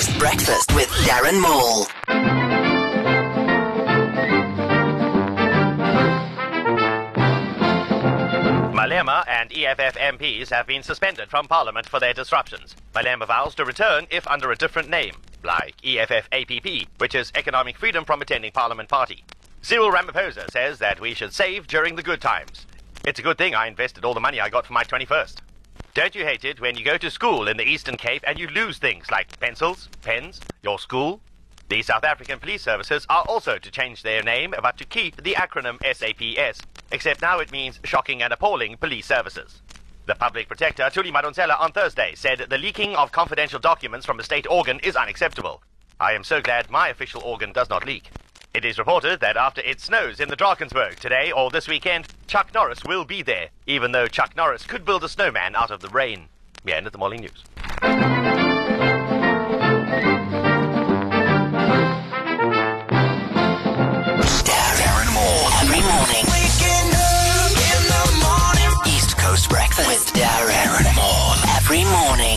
Coast Breakfast with Darren Maule. Malema and EFF MPs have been suspended from Parliament for their disruptions. Malema vows to return if under a different name, like EFF APP, which is Economic Freedom from Attending Parliament Party. Cyril Ramaphosa says that we should save during the good times. It's a good thing I invested all the money I got for my 21st. Don't you hate it when you go to school in the Eastern Cape and you lose things like pencils, pens, your school? The South African Police Services are also to change their name, but to keep the acronym SAPS, except now it means Shocking and Appalling Police Services. The public protector, Thuli Madonsela, on Thursday said the leaking of confidential documents from a state organ is unacceptable. I am so glad my official organ does not leak. It is reported that after it snows in the Drakensberg today or this weekend, Chuck Norris will be there, even though Chuck Norris could build a snowman out of the rain. The end of the morning news. Darren Maule, every morning. Morning. East Coast Breakfast with Darren Maule every morning.